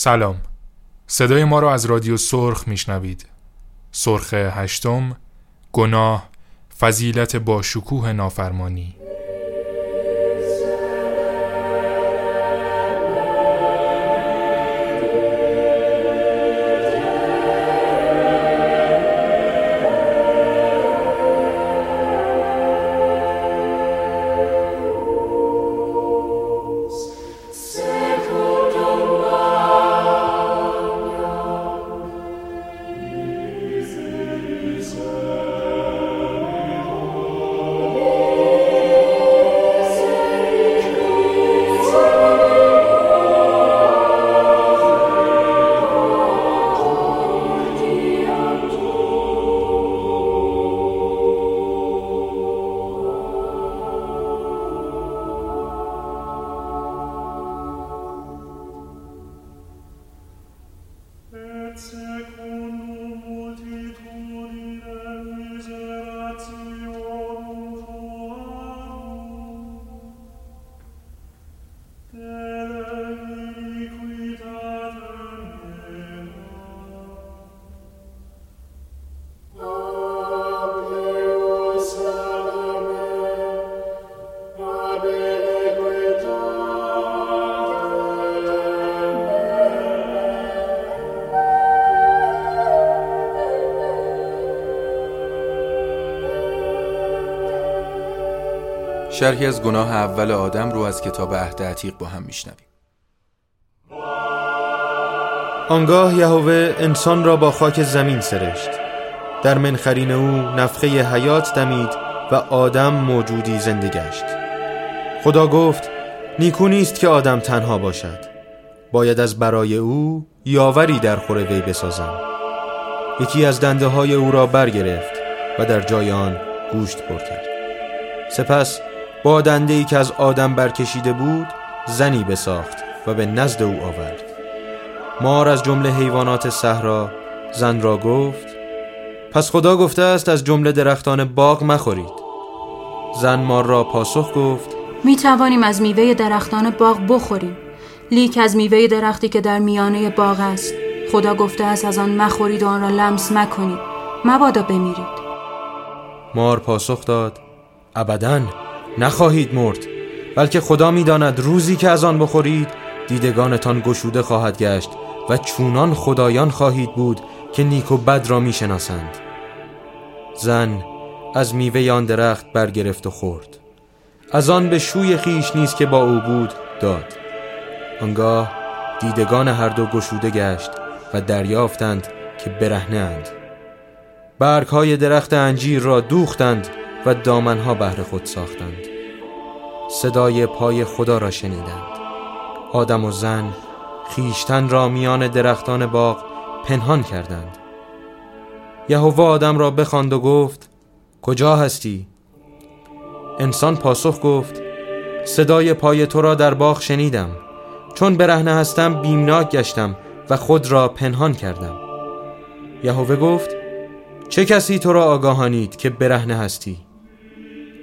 سلام. صدای ما را از رادیو سرخ میشنوید. سرخ هشتم گناه فضیلت با شکوه نافرمانی. شرحی از گناه اول آدم رو از کتاب عهد عتیق با هم میشنویم. آنگاه یهوه انسان را با خاک زمین سرشت. در منخرین او نفخه حیات دمید و آدم موجودی زنده گشت. خدا گفت نیکو نیست که آدم تنها باشد. باید از برای او یاوری در خور وی بسازم. یکی از دنده های او را برگرفت و در جای آن گوشت پر کرد. سپس با دنده ای که از آدم برکشیده بود زنی بساخت و به نزد او آورد. مار از جمله حیوانات صحرا زن را گفت پس خدا گفته است از جمله درختان باغ مخورید. زن مار را پاسخ گفت می توانیم از میوه درختان باغ بخوریم. لیک از میوه درختی که در میانه باغ است خدا گفته است از آن مخورید و آن را لمس مکنید. مبادا بمیرید. مار پاسخ داد ابدا. نخواهید مرد بلکه خدا می‌داند روزی که از آن بخورید دیدگانتان گشوده خواهد گشت و چونان خدایان خواهید بود که نیک و بد را می‌شناسند. زن از میوه آن درخت برگرفت و خورد. از آن به شوی خیش نیست که با او بود داد. آنگاه دیدگان هر دو گشوده گشت و دریافتند که برهنند برگ های درخت انجیر را دوختند و دامنها بهر خود ساختند. صدای پای خدا را شنیدند آدم و زن خیشتن را میان درختان باغ پنهان کردند یهوه آدم را بخواند و گفت کجا هستی؟ انسان پاسخ گفت صدای پای تو را در باغ شنیدم چون برهنه هستم بیمناک گشتم و خود را پنهان کردم یهوه گفت چه کسی تو را آگاهانید که برهنه هستی؟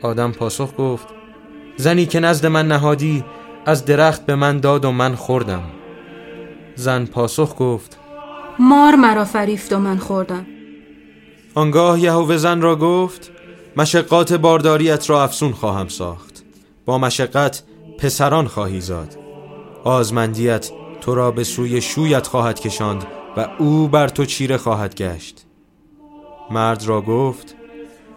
آدم پاسخ گفت زنی که نزد من نهادی از درخت به من داد و من خوردم. زن پاسخ گفت مار مرا فریفت و من خوردم. آنگاه یهوه زن را گفت مشقات بارداریت را افسون خواهم ساخت. با مشقت پسران خواهی زاد. آزمندیت تو را به سوی شویت خواهد کشاند و او بر تو چیره خواهد گشت. مرد را گفت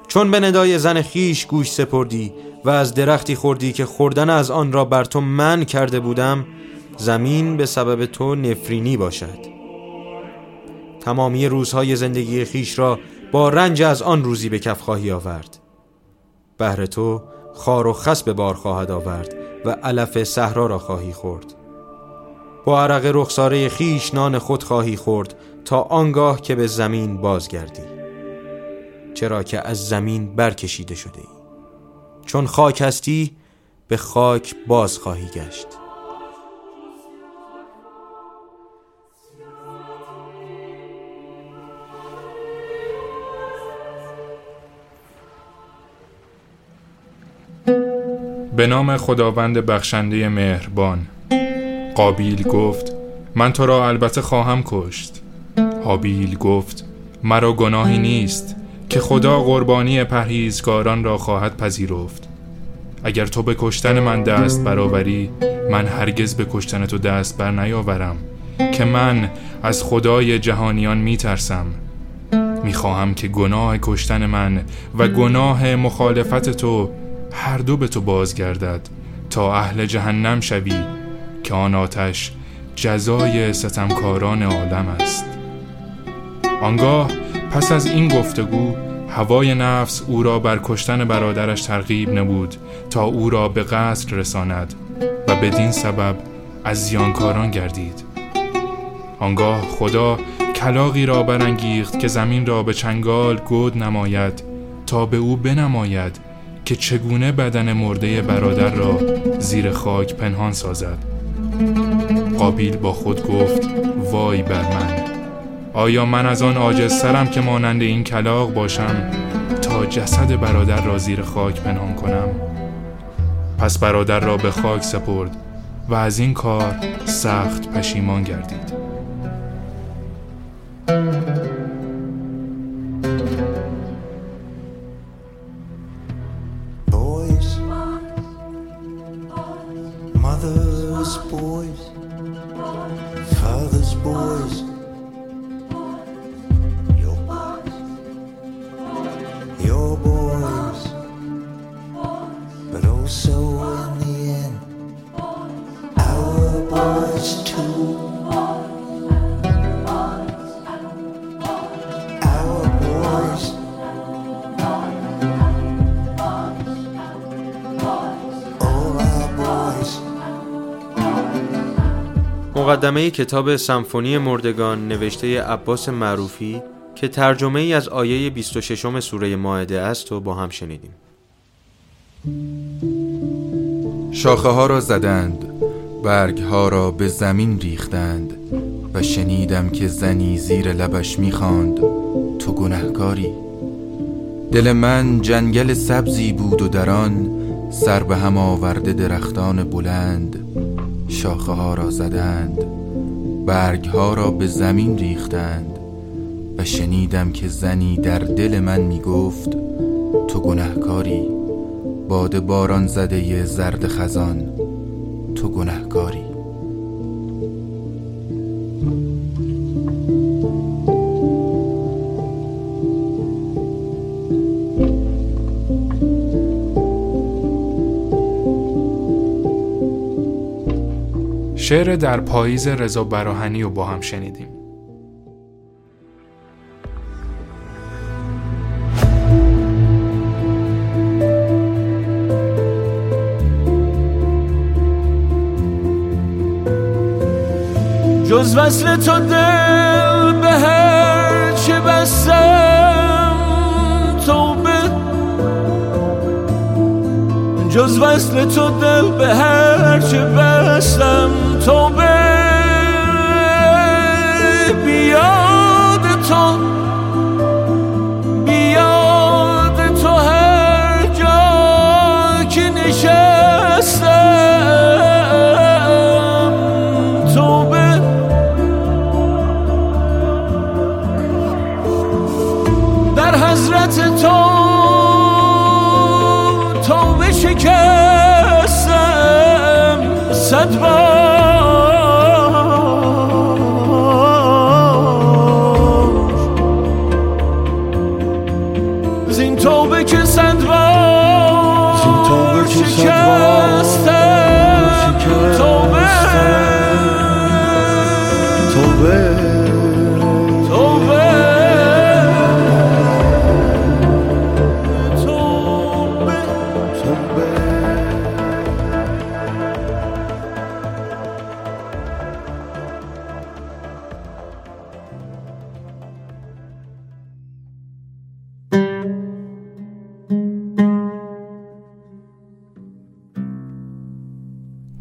چون به ندای زن خیش گوش سپردی و از درختی خوردی که خوردن از آن را بر تو من کرده بودم زمین به سبب تو نفرینی باشد. تمامی روزهای زندگی خیش را با رنج از آن روزی به کف خواهی آورد. بهر تو خار و خس به بار خواهد آورد و علف صحرا را خواهی خورد. با عرق رخساره خیش نان خود خواهی خورد تا آنگاه که به زمین بازگردی. چرا که از زمین برکشیده شده ای. چون خاک هستی به خاک باز خواهی گشت. به نام خداوند بخشنده مهربان قابیل گفت من تو را البته خواهم کشت. هابیل گفت مرا گناهی نیست. که خدا قربانی پرهیزگاران را خواهد پذیرفت. اگر تو به کشتن من دست برآوری من هرگز به کشتن تو دست بر نیاورم که من از خدای جهانیان می ترسم می خواهم که گناه کشتن من و گناه مخالفت تو هر دو به تو بازگردد تا اهل جهنم شوی که آن آتش جزای ستمکاران عالم است. آنگاه پس از این گفتگو هوای نفس او را بر کشتن برادرش ترغیب نبود تا او را به قصر رساند و بدین سبب از زیانکاران گردید. آنگاه خدا کلاقی را برانگیخت که زمین را به چنگال گود نماید تا به او بنماید که چگونه بدن مرده برادر را زیر خاک پنهان سازد. قابیل با خود گفت وای بر من. آیا من از آن عاجزترم که مانند این کلاق باشم تا جسد برادر را زیر خاک پنهان کنم؟ پس برادر را به خاک سپرد و از این کار سخت پشیمان گردید. مقدمه کتاب سمفونی مردگان نوشته عباس معروفی که ترجمه ای از آیه 26 سوره ماعده است و با هم شنیدیم. شاخه ها را زدند برگ ها را به زمین ریختند و شنیدم که زنی زیر لبش می‌خواند. تو گنهکاری. دل من جنگل سبزی بود و در آن سر به هم آورده درختان بلند. شاخه ها را زدند. برگ ها را به زمین ریختند و شنیدم که زنی در دل من می گفت تو گنهکاری باد باران زده زرد خزان تو گنهکاری شعر در پاییز رضا براهنی رو با هم شنیدیم. جز وصل تو دل به هر چه بستم توبه جز وصل تو دل به هر چه بستم. توبه بیاد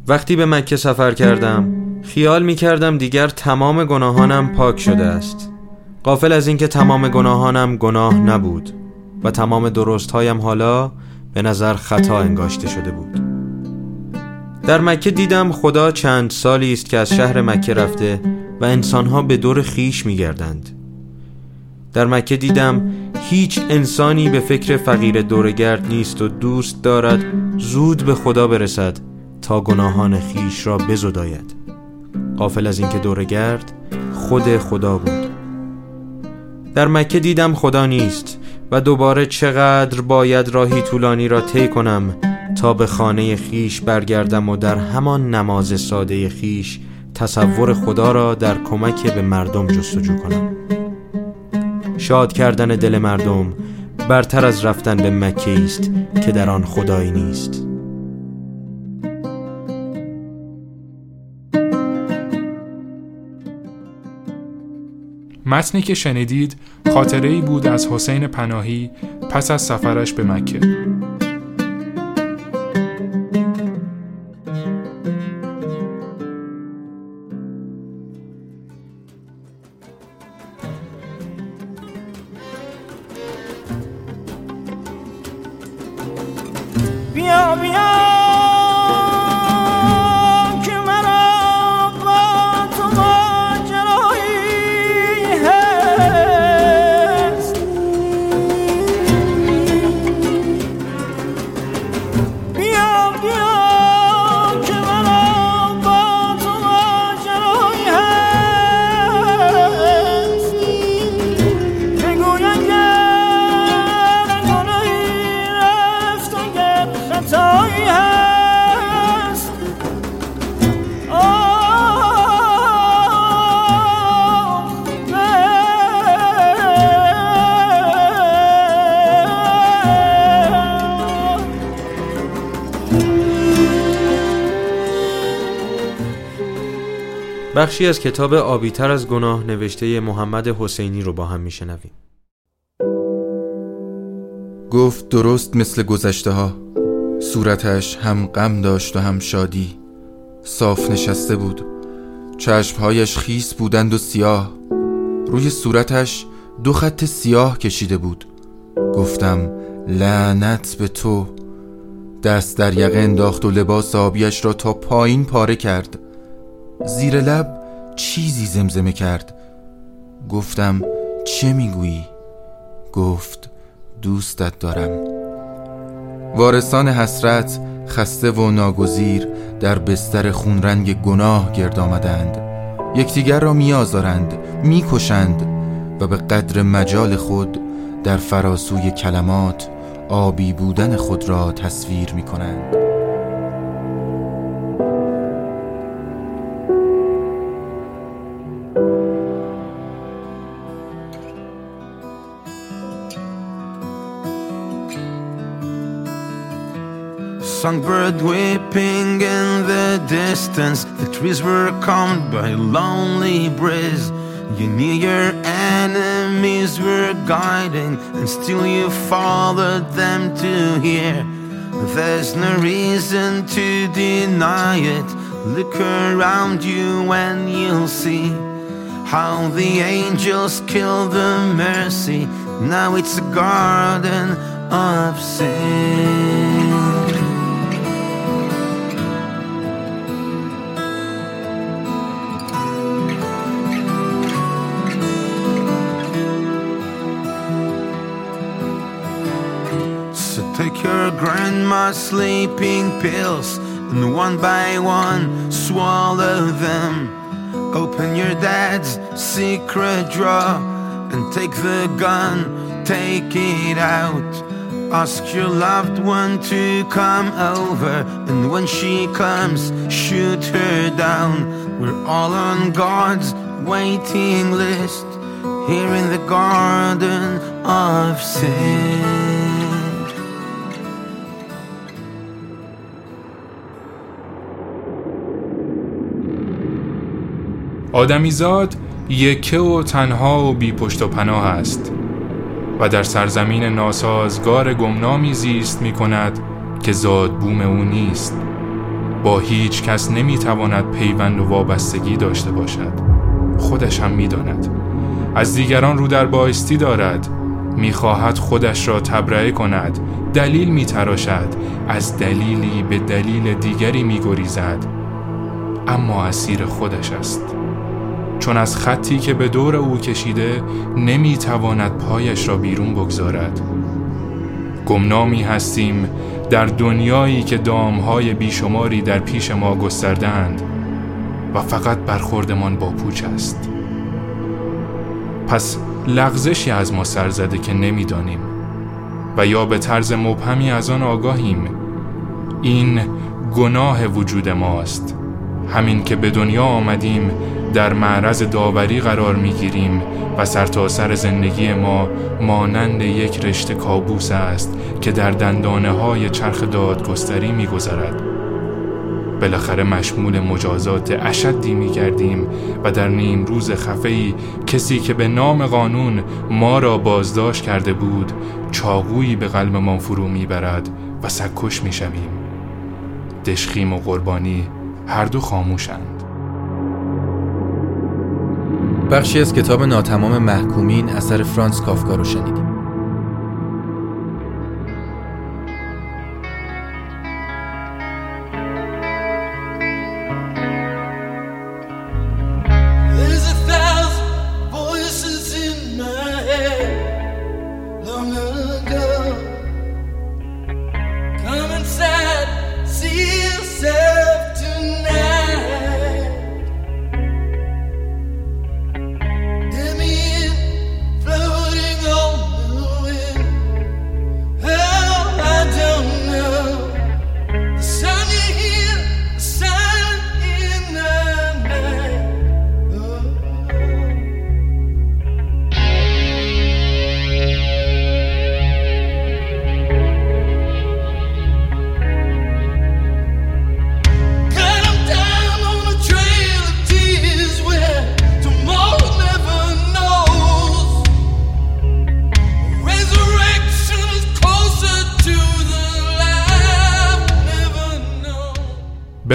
وقتی به مکه سفر کردم خیال می کردم دیگر تمام گناهانم پاک شده است. قافل از اینکه تمام گناهانم گناه نبود و تمام درستهایم حالا به نظر خطا انگاشته شده بود. در مکه دیدم خدا چند سالی است که از شهر مکه رفته و انسانها به دور خیش میگردند. در مکه دیدم هیچ انسانی به فکر فقیر دورگرد نیست و دوست دارد زود به خدا برسد تا گناهان خیش را بزداید. قافل از اینکه دورگرد خود خدا بود. در مکه دیدم خدا نیست و دوباره چقدر باید راهی طولانی را طی کنم تا به خانه خیش برگردم و در همان نماز ساده خیش تصور خدا را در کمک به مردم جستجو کنم. شاد کردن دل مردم برتر از رفتن به مکه است که در آن خدایی نیست. متنی که شنیدید خاطره ای بود از حسین پناهی پس از سفرش به مکه. بخشی از کتاب آبیتر از گناه نوشته محمد حسینی رو با هم میشنویم. گفت درست مثل گذشته ها صورتش هم غم داشت و هم شادی. صاف نشسته بود. چشمهایش خیس بودند و سیاه. روی صورتش دو خط سیاه کشیده بود. گفتم لعنت به تو. دست در یقه انداخت و لباس آبیش را تا پایین پاره کرد. زیر لب چیزی زمزمه کرد. گفتم چه می‌گویی؟ گفت دوستت دارم. وارثان حسرت خسته و ناگزیر در بستر خونرنگ گناه گرد آمدند. یکدیگر را میآزارند می‌کشند و به قدر مجال خود در فراسوی کلمات آبی بودن خود را تصویر می کنند Songbird weeping in the distance, the trees were calmed by a lonely breeze. You knew your enemies were guiding, and still you followed them to here. There's no reason to deny it. Look around you and you'll see how the angels killed the mercy. Now it's a garden of sin. Your grandma's sleeping pills and one by one swallow them. Open your dad's secret drawer and take the gun, take it out. Ask your loved one to come over, and when she comes, shoot her down. We're all on God's waiting list here in the garden of sin. آدمیزاد یکه و تنها و بی پشت و پناه است و در سرزمین ناسازگار گمنامی زیست می کند که زاد بوم او نیست. با هیچ کس نمی تواند پیوند و وابستگی داشته باشد. خودش هم می داند. از دیگران رو در بایستی دارد. می‌خواهد خودش را تبرئه کند. دلیل میتراشد از دلیلی به دلیل دیگری میگریزد اما اسیر خودش است. چون از خطی که به دور او کشیده نمی‌تواند پایش را بیرون بگذارد. گمنامی هستیم در دنیایی که دامهای بیشماری در پیش ما گستردند و فقط برخوردمان با پوچ است. پس لغزشی از ما سر زده که نمی‌دانیم و یا به طرز مبهمی از آن آگاهیم. این گناه وجود ماست. همین که به دنیا آمدیم در معرض داوری قرار می‌گیریم و سرتاسر سر زندگی ما مانند یک رشته کابوس است که در دندانه های چرخ دادگستری میگذرد بالاخره مشمول مجازات اشدی می کردیم و در نیم روز خفهی کسی که به نام قانون ما را بازداشت کرده بود چاقویی به قلب ما فرو می برد و سکش می شویم. دشخیم و قربانی هر دو خاموشند. بخشی از کتاب ناتمام محکومین اثر فرانس کافکا رو شنیدیم.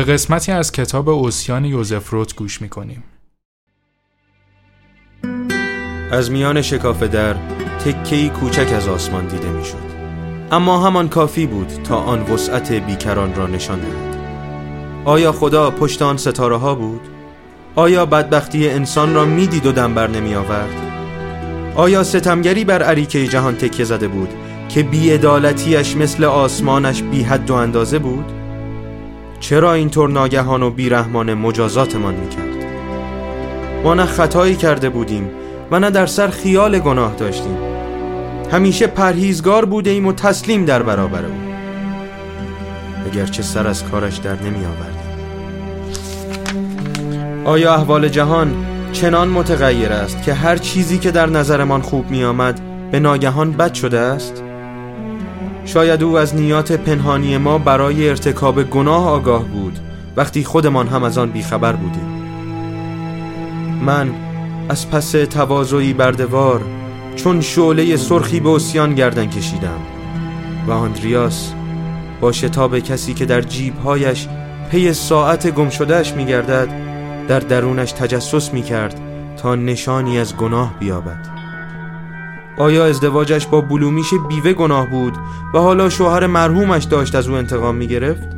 به قسمتی از کتاب اوسیان یوزف روت گوش می‌کنیم از میان شکاف در تکهی کوچک از آسمان دیده می‌شد اما همان کافی بود تا آن وسعت بیکران را نشان دهد آیا خدا پشت آن ستاره ها بود؟ آیا بدبختی انسان را می‌دید و دنبر نمی آورد؟ آیا ستمگری بر عریکه جهان تکیه زده بود که بیعدالتیش مثل آسمانش بی حد و اندازه بود؟ چرا اینطور ناگهان و بیرحمان مجازاتمان می‌کرد؟ ما نه خطایی کرده بودیم و نه در سر خیال گناه داشتیم. همیشه پرهیزگار بوده ایم و تسلیم در برابر او. اگرچه سر از کارش در نمی آوردیم آیا احوال جهان چنان متغیر است که هر چیزی که در نظرمان خوب می آمد به ناگهان بد شده است؟ شاید او از نیات پنهانی ما برای ارتکاب گناه آگاه بود. وقتی خودمان هم از آن بیخبر بودیم. من از پس تواضعی بردوار چون شعله سرخی به اسیان گردن کشیدم و آندریاس با شتاب کسی که در جیبهایش پی ساعت گم شدهش می گردد در درونش تجسس می کرد تا نشانی از گناه بیابد. آیا ازدواجش با بلومیش بیوه گناه بود و حالا شوهر مرحومش داشت از او انتقام می گرفت؟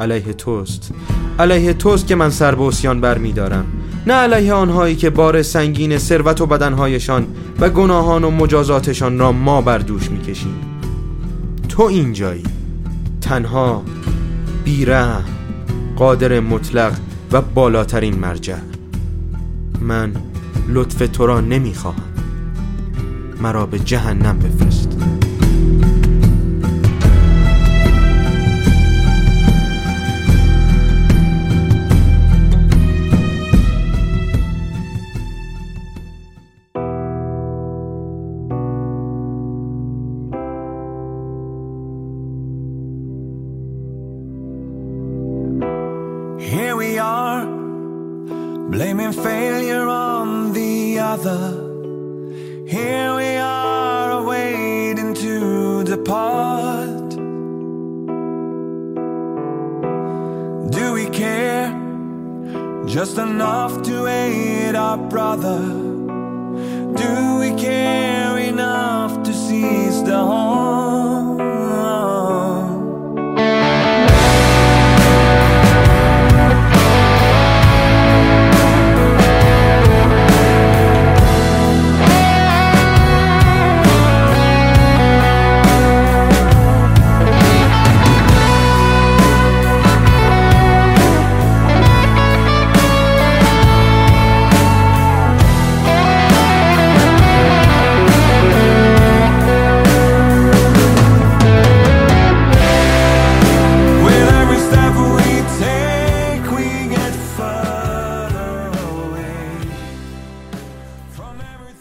علیه توست. علیه توست که من سر به اسیان بر می دارم نه علیه آنهایی که بار سنگین ثروت و بدنهایشان و گناهان و مجازاتشان را ما بر دوش می کشیم تو اینجایی. تنها بیره قادر مطلق و بالاترین مرجع. من لطف تو را نمی خواهم مرا به جهنم بفرست.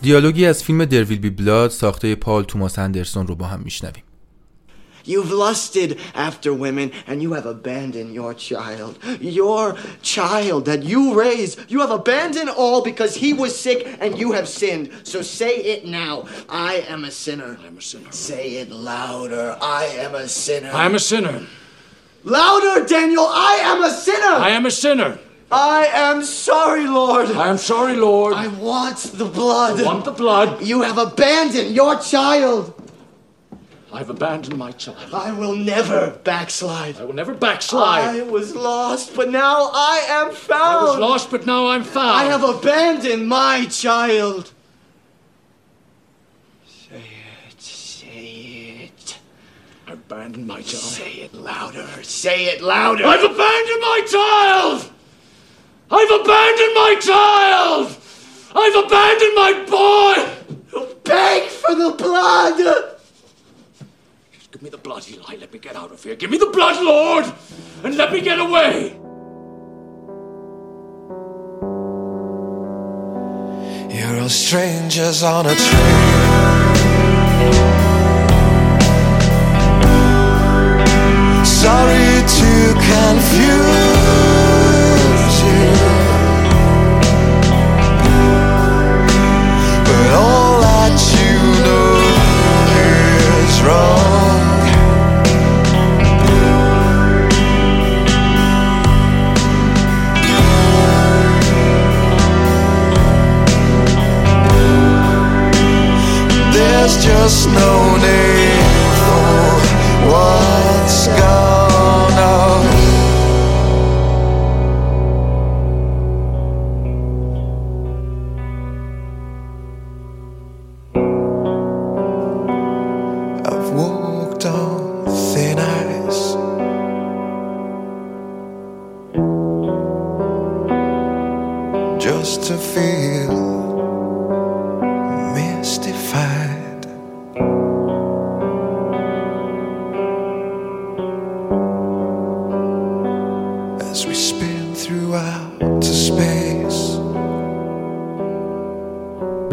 دیالوگی از فیلم درویل بی بلاد ساخته پال توماس اندرسون رو با هم میشنویم You've lusted after women and you have abandoned your child. Your child that you raised, you have abandoned all because he was sick and you have sinned. So say it now. I am a sinner. I'm a sinner. Say it louder. I am a sinner. I am a sinner. louder, Daniel. I am a sinner. I am a sinner. I am sorry, Lord. I am sorry, Lord. I want the blood. I want the blood. You have abandoned your child. I've abandoned my child. I will never backslide. I will never backslide. I was lost, but now I am found. I was lost, but now I'm found. I have abandoned my child. Say it, say it. I've abandoned my child. Say it louder. Say it louder. I've abandoned my child. I've abandoned my child. I've abandoned my boy. Beg for the blood. Just give me the blood, Eli. Let me get out of here. Give me the blood, Lord, and let me get away. You're all strangers on a train. Sorry to confuse just no name for what's gone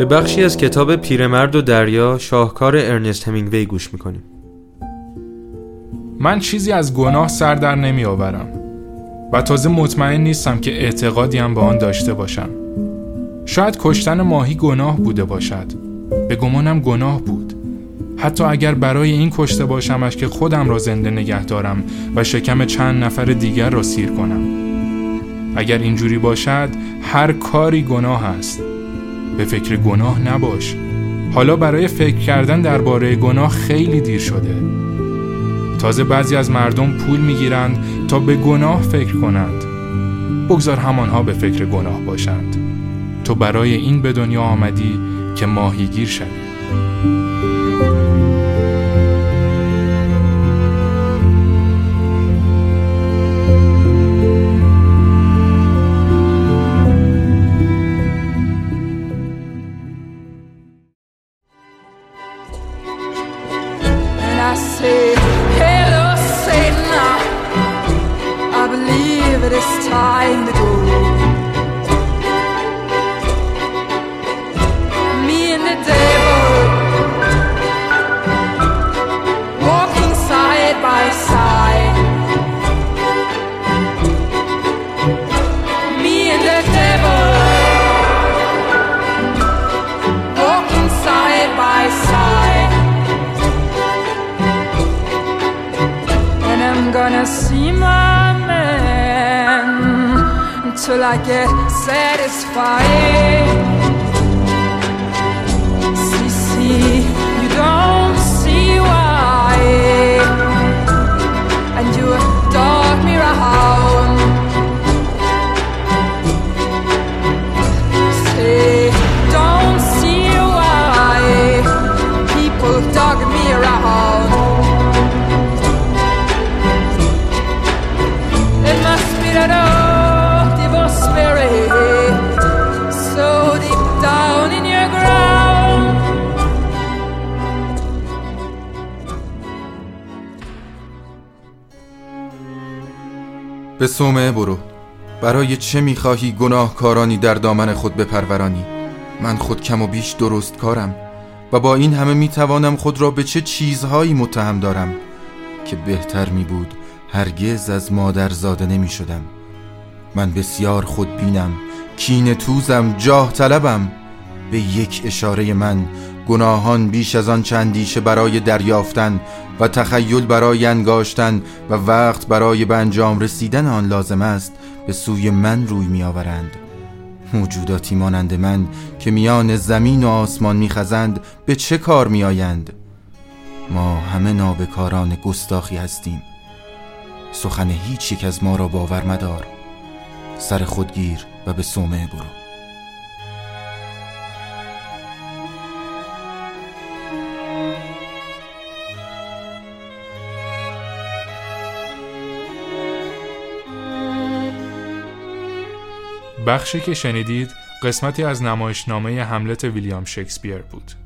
به بخشی از کتاب پیرمرد و دریا شاهکار ارنست همینگوی گوش می‌کنیم. من چیزی از گناه سر در نمی آورم و تازه مطمئن نیستم که اعتقادی هم به آن داشته باشم. شاید کشتن ماهی گناه بوده باشد. به گمانم گناه بود. حتی اگر برای این کشته باشمش که خودم را زنده نگه دارم و شکم چند نفر دیگر را سیر کنم. اگر اینجوری باشد هر کاری گناه است. به فکر گناه نباش. حالا برای فکر کردن درباره گناه خیلی دیر شده. تازه بعضی از مردم پول می‌گیرند تا به گناه فکر کنند. بگذار همانها به فکر گناه باشند. تو برای این به دنیا آمدی که ماهیگیر شوی. till I get satisfied. See, see, you don't see why. به صومعه برو. برای چه می‌خواهی گناهکارانی در دامن خود بپرورانی؟ من خود کم و بیش درست کارم و با این همه می‌توانم خود را به چه چیزهایی متهم دارم که بهتر می بود هرگز از مادر زاده نمی شدم من بسیار خود بینم کین توزم جاه طلبم. به یک اشاره من گناهان بیش از آن چندیشه برای دریافتن و تخیل برای انگاشتن و وقت برای به انجام رسیدن آن لازم است به سوی من روی می آورند موجوداتی مانند من که میان زمین و آسمان میخزند به چه کار میآیند؟ ما همه نابکاران گستاخی هستیم. سخن هیچ یک از ما را باور مدار. سر خودگیر و به صومعه برو. بخشی که شنیدید قسمتی از نمایشنامه هملت ویلیام شکسپیر بود.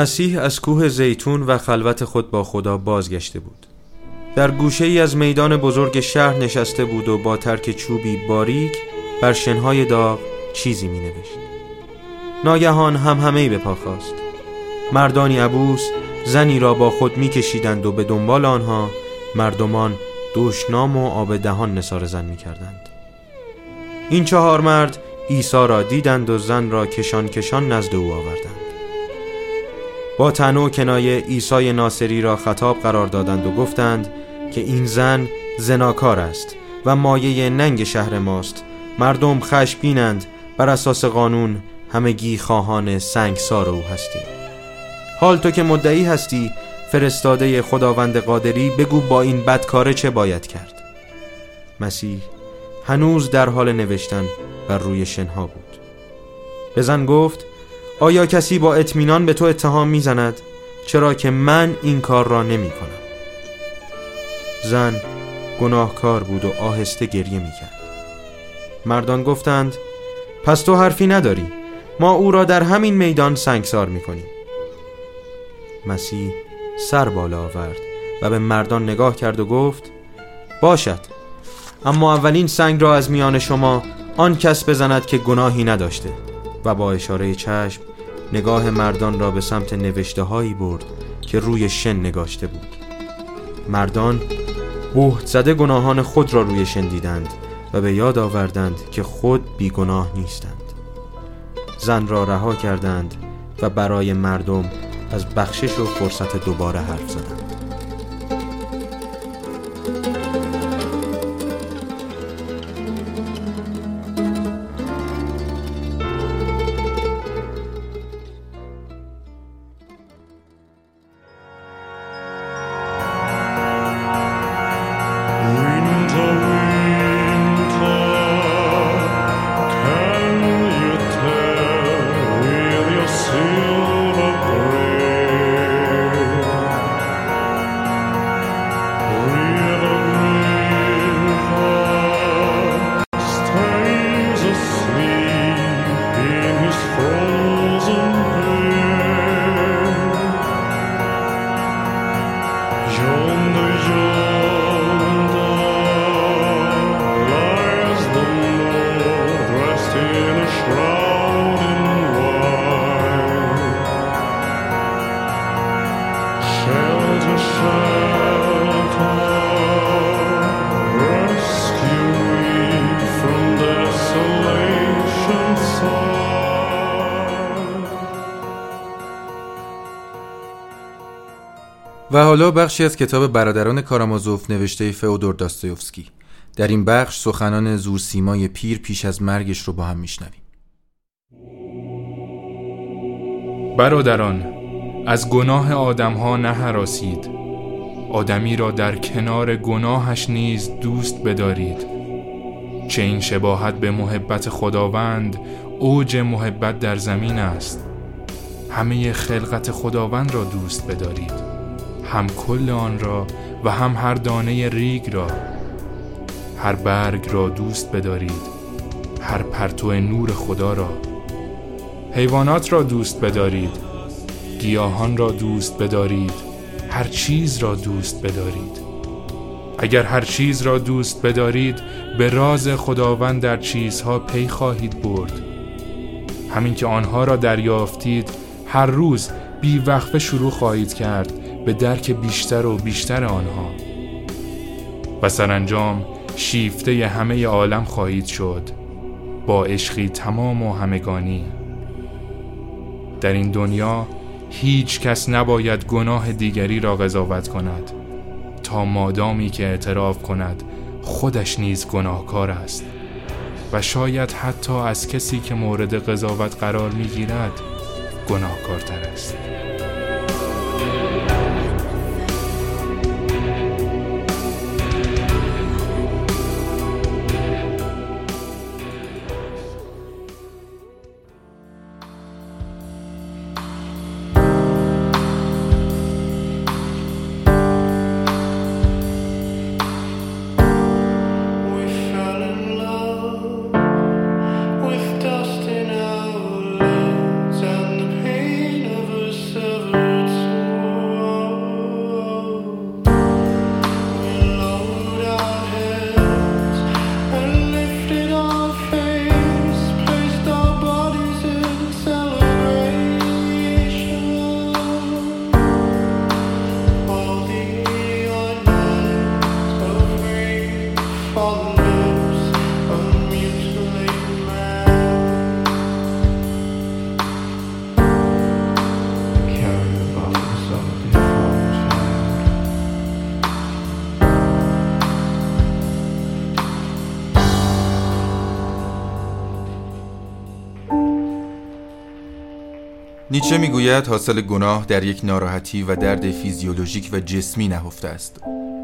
مسیح از کوه زیتون و خلوت خود با خدا بازگشته بود. در گوشه ای از میدان بزرگ شهر نشسته بود و با ترک چوبی باریک بر شنهای داغ چیزی می نوشت ناگهان هم همه به پا خواست مردانی عبوس زنی را با خود می کشیدند و به دنبال آنها مردمان دشنام و آب دهان نثار زن می کردند این چهار مرد عیسی را دیدند و زن را کشان کشان نزد او آوردند. با تنو کنایه عیسی ناصری را خطاب قرار دادند و گفتند که این زن زناکار است و مایه ننگ شهر ماست. مردم خشبینند بر اساس قانون همگی خواهان سنگسار او هستیم. حال تو که مدعی هستی فرستاده خداوند قادری بگو با این بدکاره چه باید کرد. مسیح هنوز در حال نوشتن بر روی شنها بود. به زن گفت آیا کسی با اطمینان به تو اتهام می‌زند؟ چرا که من این کار را نمی کنم زن گناهکار بود و آهسته گریه می کرد مردان گفتند پس تو حرفی نداری. ما او را در همین میدان سنگسار می کنیم مسیح سر بالا آورد و به مردان نگاه کرد و گفت باشد. اما اولین سنگ را از میان شما آن کس بزند که گناهی نداشته و با اشاره چشم نگاه مردان را به سمت نوشته هایی برد که روی شن نگاشته بود. مردان بهت زده گناهان خود را روی شن دیدند و به یاد آوردند که خود بیگناه نیستند. زن را رها کردند و برای مردم از بخشش و فرصت دوباره حرف زدند. و حالا بخشی از کتاب برادران کارامازوف نوشته فئودور داستایوفسکی. در این بخش سخنان زورسیمای پیر پیش از مرگش رو با هم میشنویم. برادران از گناه آدمها نهراسید. آدمی را در کنار گناهش نیز دوست بدارید. چه این شباهت به محبت خداوند اوج محبت در زمین است. همه خلقت خداوند را دوست بدارید. هم کل آن را و هم هر دانه ریگ را هر برگ را دوست بدارید هر پرتو نور خدا را. حیوانات را دوست بدارید گیاهان را دوست بدارید هر چیز را دوست بدارید. اگر هر چیز را دوست بدارید به راز خداوند در چیزها پی خواهید برد. همین که آنها را دریافتید هر روز بی وقفه شروع خواهید کرد. به درک بیشتر و بیشتر آنها. و سرانجام شیفته همه عالم خواهید شد با عشقی تمام و همگانی. در این دنیا هیچ کس نباید گناه دیگری را قضاوت کند تا مادامی که اعتراف کند خودش نیز گناهکار است. و شاید حتی از کسی که مورد قضاوت قرار می‌گیرد گناهکارتر است. نیچه می‌گوید حاصل گناه در یک ناراحتی و درد فیزیولوژیک و جسمی نهفته است.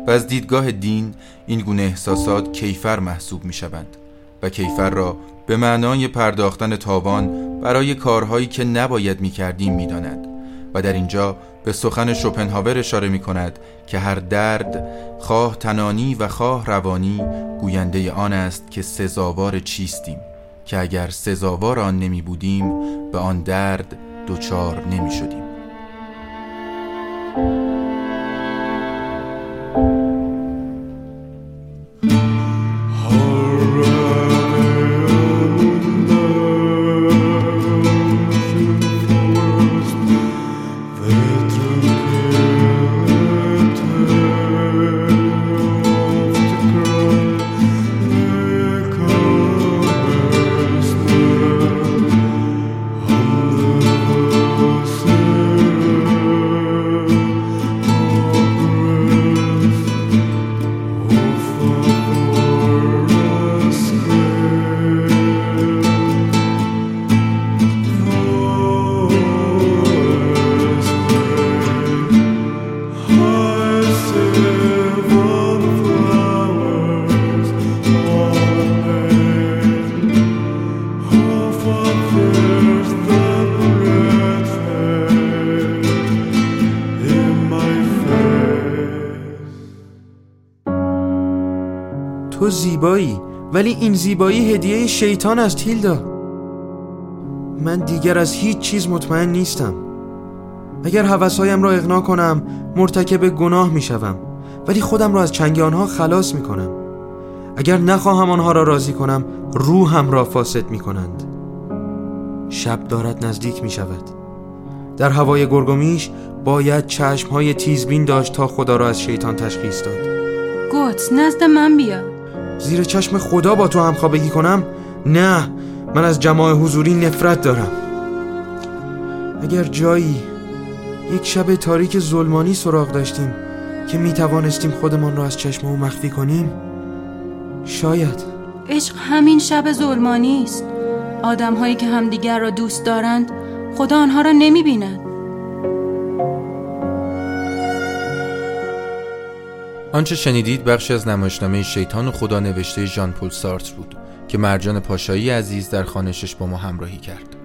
و از دیدگاه دین این گونه احساسات کیفر محسوب می شوند و کیفر را به معنای پرداختن تاوان برای کارهایی که نباید می کردیم می داند و در اینجا به سخن شوپنهاور اشاره می کند که هر درد خواه تنانی و خواه روانی گوینده آن است که سزاوار چیستیم که اگر سزاوار آن نمی بودیم به آن درد دچار نمی شدیم ولی این زیبایی هدیه شیطان است هیلدا من دیگر از هیچ چیز مطمئن نیستم. اگر هوسهایم را اغنا کنم مرتکب گناه می شوم ولی خودم را از چنگ آنها خلاص می کنم اگر نخواهم آنها را راضی کنم روحم را فاسد می کنند شب دارد نزدیک می شود در هوای گرگومیش باید چشم های تیزبین داشت تا خدا را از شیطان تشخیص داد. گوت نزد من بیا. زیر چشم خدا با تو همخوابگی کنم؟ نه من از جماع حضوری نفرت دارم. اگر جایی یک شب تاریک ظلمانی سراغ داشتیم که می توانستیم خودمان را از چشم او مخفی کنیم شاید. عشق همین شب ظلمانی است. آدم هایی که همدیگر را دوست دارند خدا آنها را نمی بیند. آنچه شنیدید بخشی از نمایشنامه شیطان و خدا نوشته ژان پل سارتر بود که مرجان پاشایی عزیز در خانشش با ما همراهی کرد.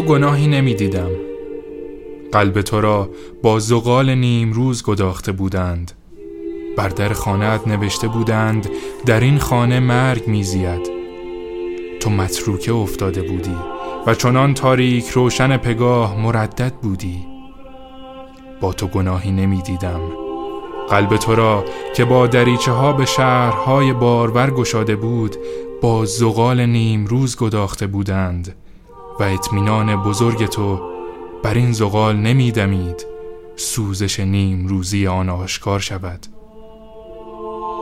تو گناهی نمی دیدم قلب تو را با زغال نیم روز گداخته بودند. بر در خانهت نوشته بودند در این خانه مرگ میزید. تو متروکه افتاده بودی و چنان تاریک روشن پگاه مردد بودی. با تو گناهی نمی دیدم قلب تو را که با دریچه ها به شهرهای بارور گشاده بود با زغال نیم روز گداخته بودند. و اطمینان بزرگ تو بر این زغال نمیدمید. سوزش نیم روزی آن آشکار شود.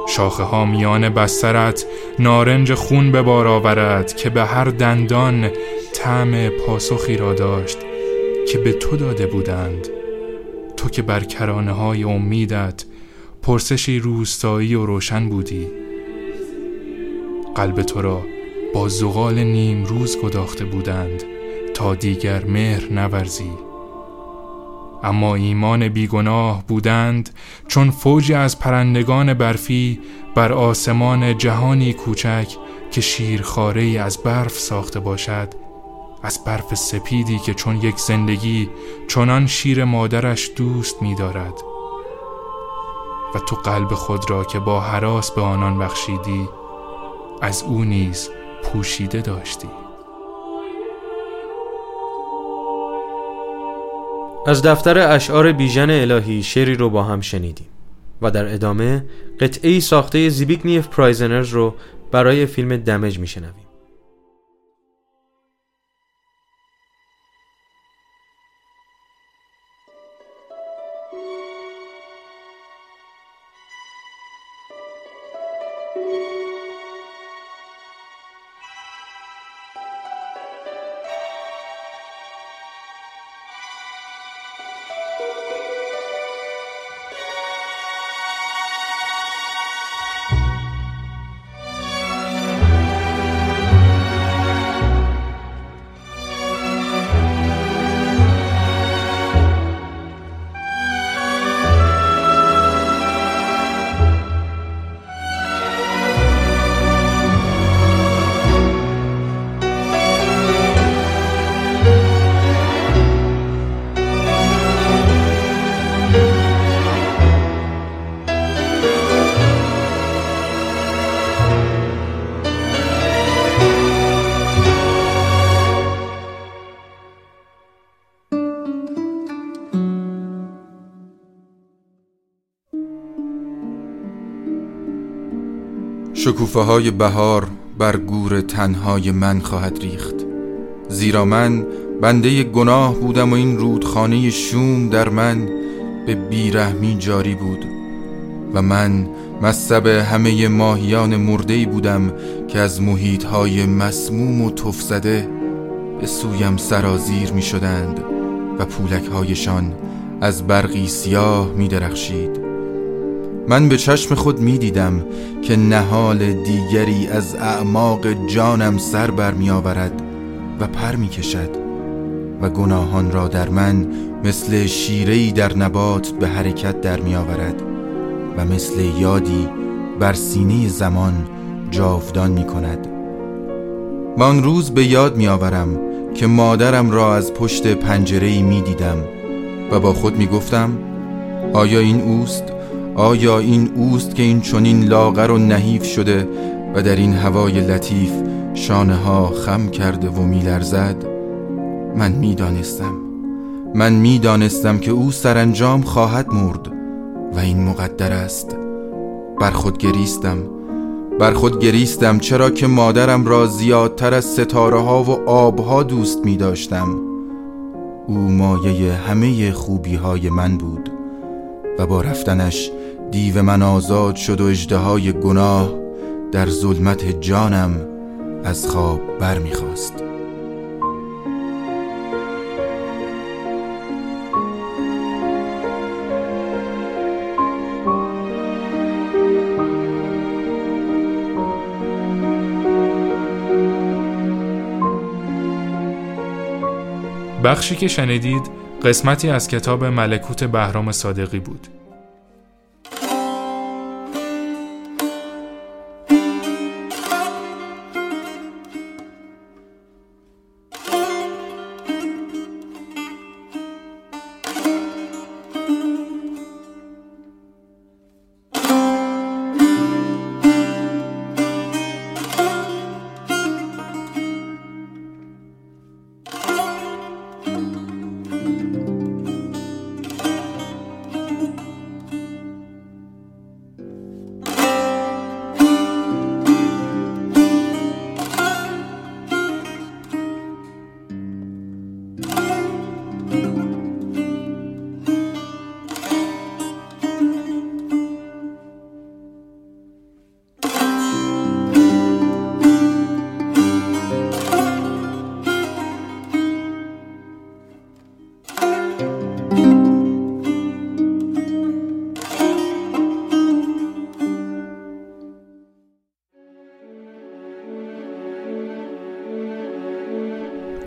شاخه ها میان بسترت نارنج خون به بار آورد که به هر دندان طعم پاسخی را داشت که به تو داده بودند. تو که بر کرانه های امیدت پرسشی روستایی و روشن بودی. قلب تو را با زغال نیم روز گداخته بودند تا دیگر مهر نورزی. اما ایمان بیگناه بودند چون فوجی از پرندگان برفی بر آسمان جهانی کوچک که شیرخاره از برف ساخته باشد از برف سپیدی که چون یک زندگی چنان شیر مادرش دوست می دارد و تو قلب خود را که با حراس به آنان بخشیدی از او نیز پوشیده داشتی. از دفتر اشعار بیژن الهی شعری رو با هم شنیدیم و در ادامه قطعه ساخته زیبیگنیف پرایزنرز رو برای فیلم دمج میشنویم. شکوفه های بهار بر گور تنهای من خواهد ریخت. زیرا من بنده گناه بودم و این رودخانه شوم در من به بیرحمی جاری بود و من مصب همه ماهیان مردهی بودم که از محیطهای مسموم و تفزده به سویم سرازیر می شدند و پولکهایشان از برقی سیاه می درخشید من به چشم خود می دیدم که نهال دیگری از اعماق جانم سر بر می آورد و پر می کشد و گناهان را در من مثل شیرهی در نبات به حرکت در می آورد و مثل یادی بر سینه زمان جاودان می کند و آن روز به یاد می آورم که مادرم را از پشت پنجره می دیدم و با خود می گفتم آیا این اوست؟ آیا این اوست که این چنین لاغر و نحیف شده و در این هوای لطیف شانه ها خم کرده و میلرزد؟ من می‌دانستم. من می‌دانستم که او سرانجام خواهد مرد و این مقدر است. بر خود گریستم. بر خود گریستم چرا که مادرم را زیادتر از ستاره ها و آبها دوست می داشتم او مایه همه خوبی های من بود و با رفتنش دیو من آزاد شد و اجدهای گناه در ظلمت جانم از خواب بر می‌خواست بخشی که شنیدید قسمتی از کتاب ملکوت بهرام صادقی بود.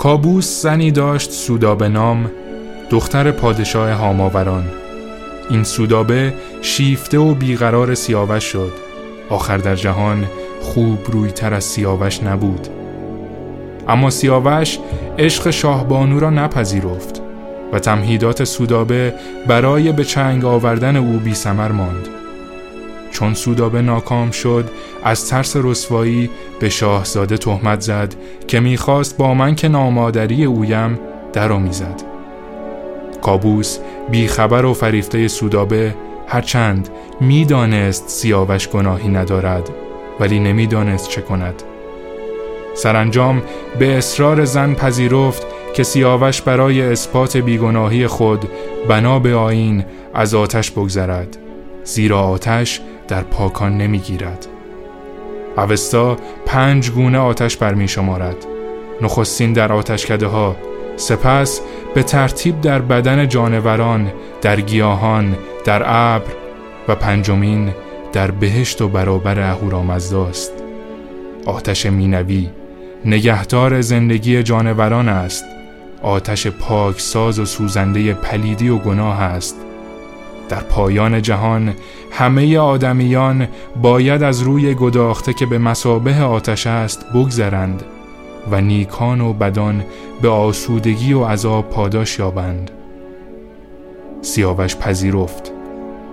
کابوس زنی داشت سودابه نام دختر پادشاه هاماوران. این سودابه شیفته و بیقرار سیاوش شد. آخر در جهان خوب روی تر از سیاوش نبود. اما سیاوش عشق شاهبانو را نپذیرفت و تمهیدات سودابه برای به چنگ آوردن او بی سمر ماند. چون سودابه ناکام شد از ترس رسوایی به شاهزاده تهمت زد که می‌خواست با من که نامادری اویم در می‌زد. کابوس بیخبر و فریفته سودابه هرچند می‌دانست سیاوش گناهی ندارد ولی نمی‌دانست چه کند. سرانجام به اصرار زن پذیرفت که سیاوش برای اثبات بیگناهی خود بنا به آین از آتش بگذرد زیرا آتش در پاکان نمی‌گیرد. اوستا پنج گونه آتش برمی شمارد. نخستین در آتشکده ها سپس به ترتیب در بدن جانوران در گیاهان در ابر و پنجمین در بهشت و برابر اهورامزداست. آتش مینوی نگهدار زندگی جانوران است. آتش پاکساز و سوزنده پلیدی و گناه است. در پایان جهان همه آدمیان باید از روی گداخته که به مسابه آتش است بگذرند و نیکان و بدان به آسودگی و عذاب پاداش یابند. سیاوش پذیرفت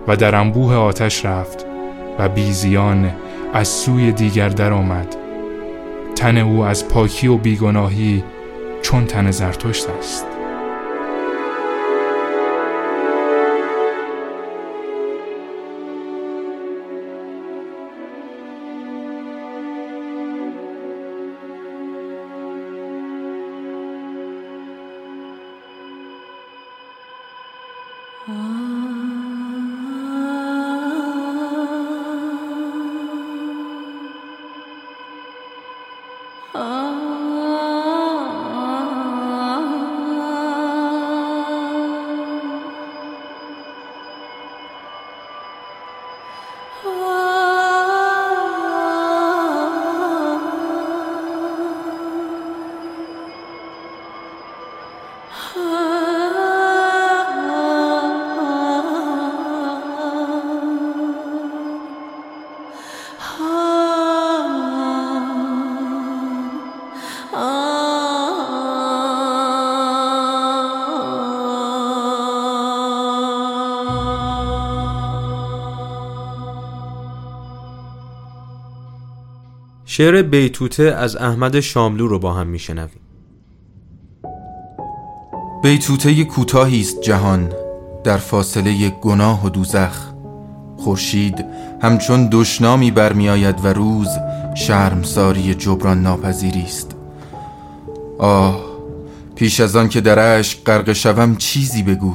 و در انبوه آتش رفت و بیزیان از سوی دیگر درآمد تن او از پاکی و بیگناهی چون تن زرتشت است. شعر بیتوته از احمد شاملو رو با هم میشنویم. بیتوته کوتاهی است جهان در فاصله گناه و دوزخ. خورشید همچون دشنامی برمیآید و روز شرمساری جبران ناپذیری است. آه پیش از آن که در اشک غرق شوم چیزی بگو.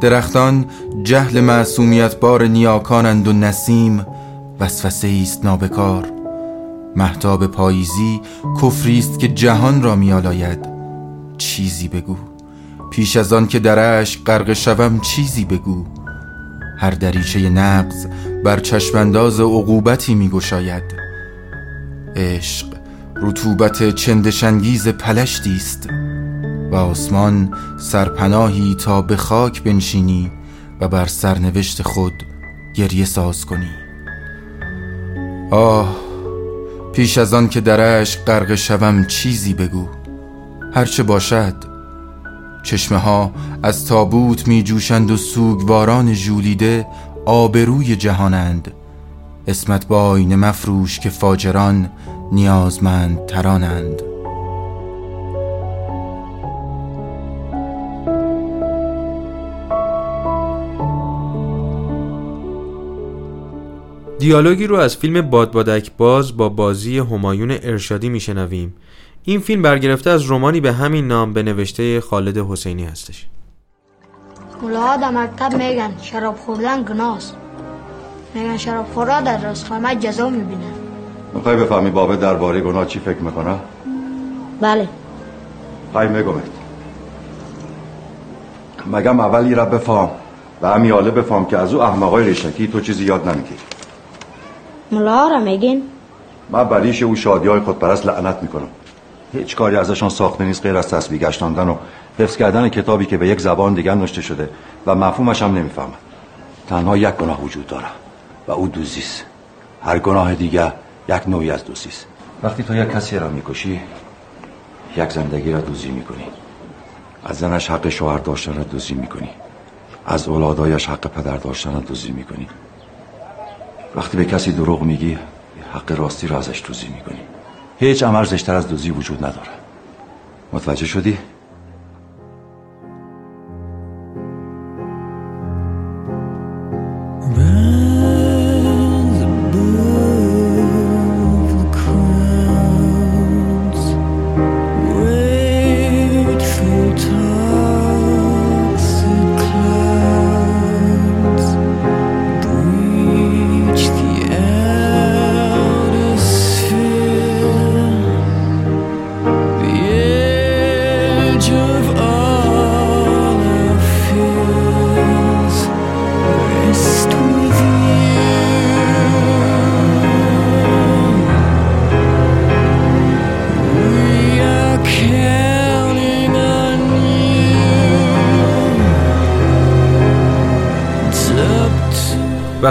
درختان جهل معصومیت بار نیاکانند و نسیم وسوسه است نابکار. محتاب پاییزی کفری است که جهان را میآلاید. چیزی بگو. پیش از آن که در اشک غرق شوم چیزی بگو. هر دریچه نبز بر چشمانداز عقوبتی میگشاید. عشق رطوبت چندشنگیز پلشتی است. و آسمان سرپناهی تا به خاک بنشینی و بر سرنوشت خود گریه ساز کنی. آه پیش از آن که در عشق غرق شوم چیزی بگو. هرچه باشد چشمه ها از تابوت می جوشند و سوگواران ژولیده آبروی جهانند. اسمت با آینه مفروش که فاجران نیازمند ترانند دیالوگی رو از فیلم بادبادک باز با بازی همایون ارشادی میشنویم. این فیلم برگرفته از رومانی به همین نام به نوشته خالد حسینی هستش. ملاها در مکتب میگن شراب خوردن گناست. میگن شراب خورا در راست قیمت جزا می‌بینن می‌خوای بفهمی بابه درباره گناه چی فکر می‌کنه؟ بله. خواهی میگمت مگم اولی را بفهم و همیاله بفهم که از او احمقای ریشکی تو چیزی یاد نمی‌گیری. ملاها را میگین من بریش او شادی های خودپرست لعنت می‌کنم. هیچ کاری ازشان ساخته نیست غیر از تسبیح گشتاندن و حفظ کردن کتابی که به یک زبان دیگر نوشته شده و مفهومش هم نمی‌فهمن تنها یک گناه وجود داره و او دوزیست. هر گناه دیگر یک نوعی از دوزیست. وقتی تو یک کسی را می‌کشی یک زندگی را دوزی می‌کنی. از زنش حق شوهر داشتن را دوزی می‌کنی. از اولادایش حق پدر داشتن را دوزی می‌کنی. وقتی به کسی دروغ میگی حق راستی را ازش دوزی می‌کنی هیچ عمل زشتر از دوزی وجود نداره متوجه شدی؟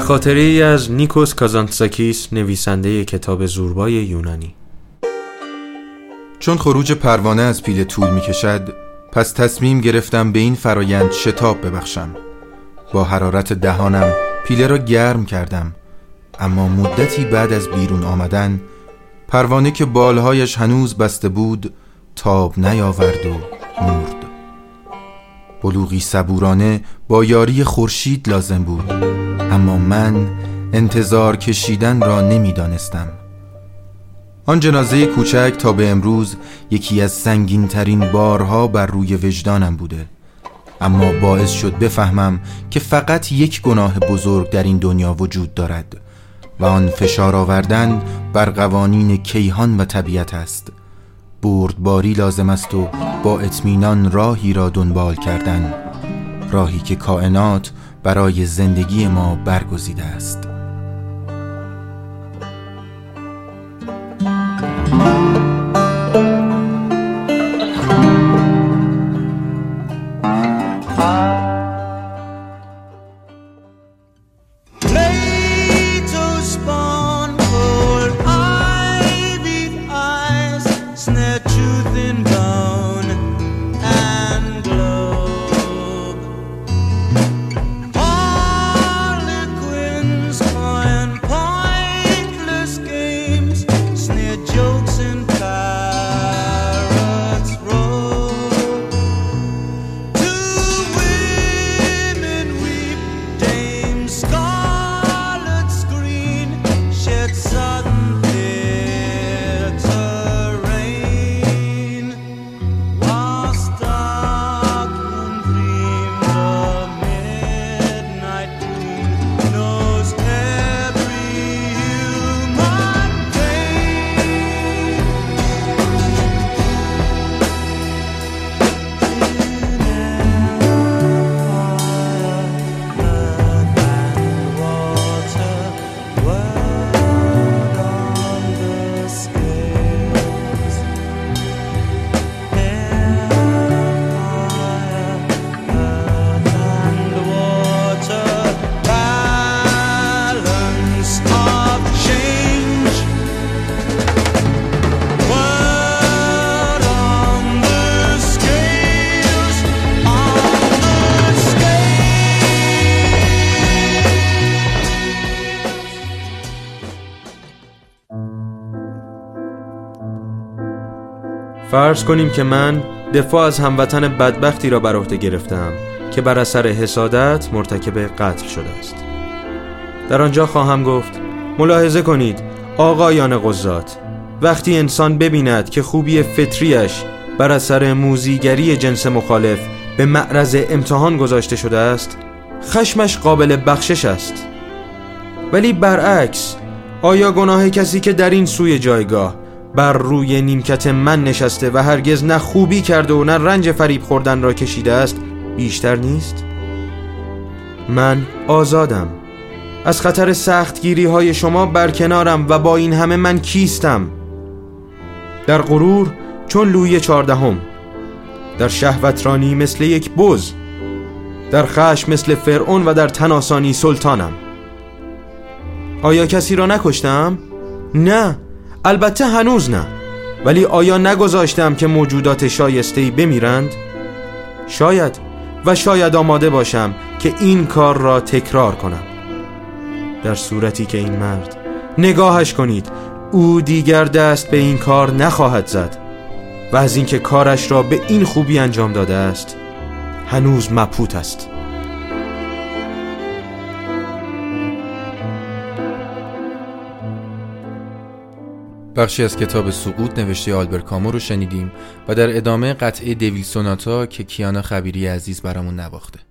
خاطره ای از نیکوس کازانتساکیس نویسنده کتاب زوربای یونانی. چون خروج پروانه از پیله طول می کشد پس تصمیم گرفتم به این فرایند شتاب ببخشم. با حرارت دهانم پیله را گرم کردم اما مدتی بعد از بیرون آمدن پروانه که بالهایش هنوز بسته بود تاب نیاورد و مرد. بلوغی صبورانه با یاری خورشید لازم بود. اما من انتظار کشیدن را نمی‌دانستم. آن جنازه کوچک تا به امروز یکی از سنگین ترین بارها بر روی وجدانم بوده. اما باعث شد بفهمم که فقط یک گناه بزرگ در این دنیا وجود دارد و آن فشار آوردن بر قوانین کیهان و طبیعت است. بردباری لازم است و با اطمینان راهی را دنبال کردن. راهی که کائنات برای زندگی ما برگزیده است. فرض کنیم که من دفاع از هموطن بدبختی را بر عهده گرفتم که بر اثر حسادت مرتکب قتل شده است. در آنجا خواهم گفت ملاحظه کنید آقایان قضات وقتی انسان ببیند که خوبی فطریش بر اثر موزیگری جنس مخالف به معرض امتحان گذاشته شده است خشمش قابل بخشش است. ولی برعکس آیا گناه کسی که در این سوی جایگاه بر روی نیمکت من نشسته و هرگز نه خوبی کرده و نه رنج فریب خوردن را کشیده است بیشتر نیست؟ من آزادم. از خطر سختگیری های شما برکنارم و با این همه من کیستم؟ در غرور چون لوی چهاردهم. در شهوترانی مثل یک بز. در خشم مثل فرعون و در تناسانی سلطانم. آیا کسی را نکشتم؟ نه. البته هنوز نه. ولی آیا نگذاشتم که موجودات شایستهی بمیرند؟ شاید و شاید آماده باشم که این کار را تکرار کنم. در صورتی که این مرد نگاهش کنید او دیگر دست به این کار نخواهد زد و از اینکه کارش را به این خوبی انجام داده است هنوز مبهوت است. بخشی از کتاب سقوط نوشته آلبر کامو رو شنیدیم و در ادامه قطعه دیویل سوناتا که کیانا خبیری عزیز برامون نواخته.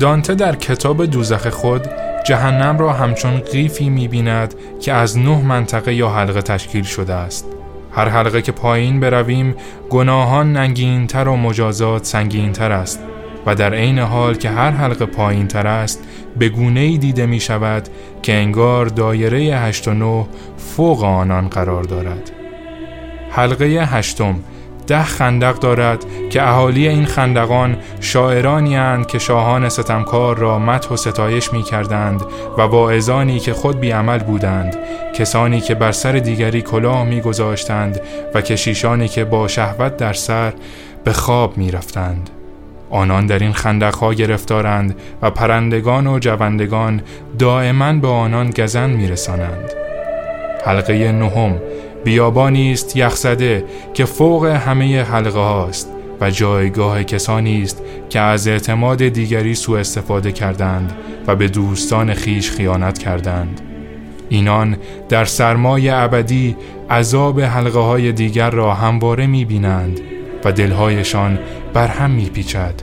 دانته در کتاب دوزخ خود جهنم را همچون قیفی می‌بیند که از نه منطقه یا حلقه تشکیل شده است. هر حلقه که پایین برویم گناهان ننگینتر و مجازات سنگینتر است و در عین حال که هر حلقه پایین تر است به گونه ای دیده می شود که انگار دایره هشت و نه فوق آنان قرار دارد. حلقه هشتم ده خندق دارد که اهالی این خندقان شاعرانی اند که شاهان ستمکار را مدح و ستایش می کردند و واعظانی که خود بیعمل بودند کسانی که بر سر دیگری کلاه می گذاشتند و کشیشانی که با شهوت در سر به خواب می رفتند. آنان در این خندقها گرفتارند و پرندگان و جوندگان دائما به آنان گزن می رسانند. حلقه نهم بیابانی است یخزده که فوق همه حلقه هاست و جایگاه کسانی است که از اعتماد دیگری سوء استفاده کردند و به دوستان خیش خیانت کردند. اینان در سرمای ابدی عذاب حلقه های دیگر را همواره می بینند و دلهایشان بر هم می پیچد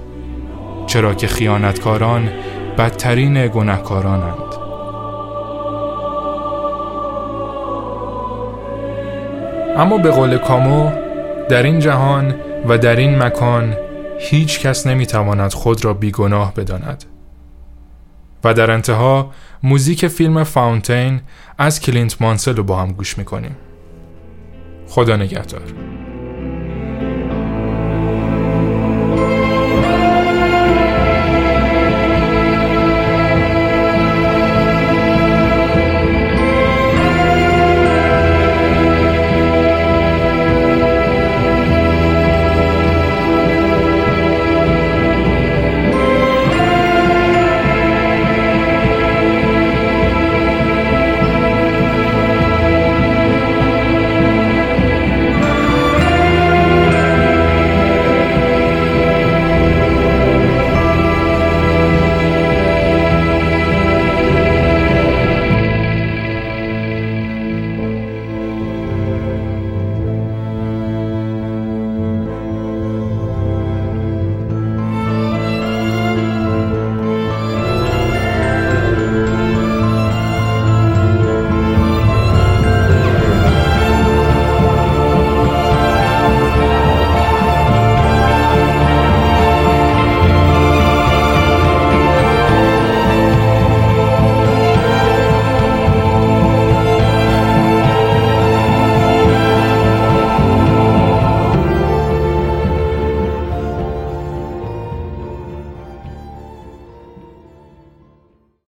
چرا که خیانتکاران بدترین گناهکارانند. اما به قول کامو در این جهان و در این مکان هیچ کس نمی‌تواند خود را بیگناه بداند. و در انتها موزیک فیلم فاونتین از کلینت مانسل رو با هم گوش می‌کنیم. خدا نگهدار.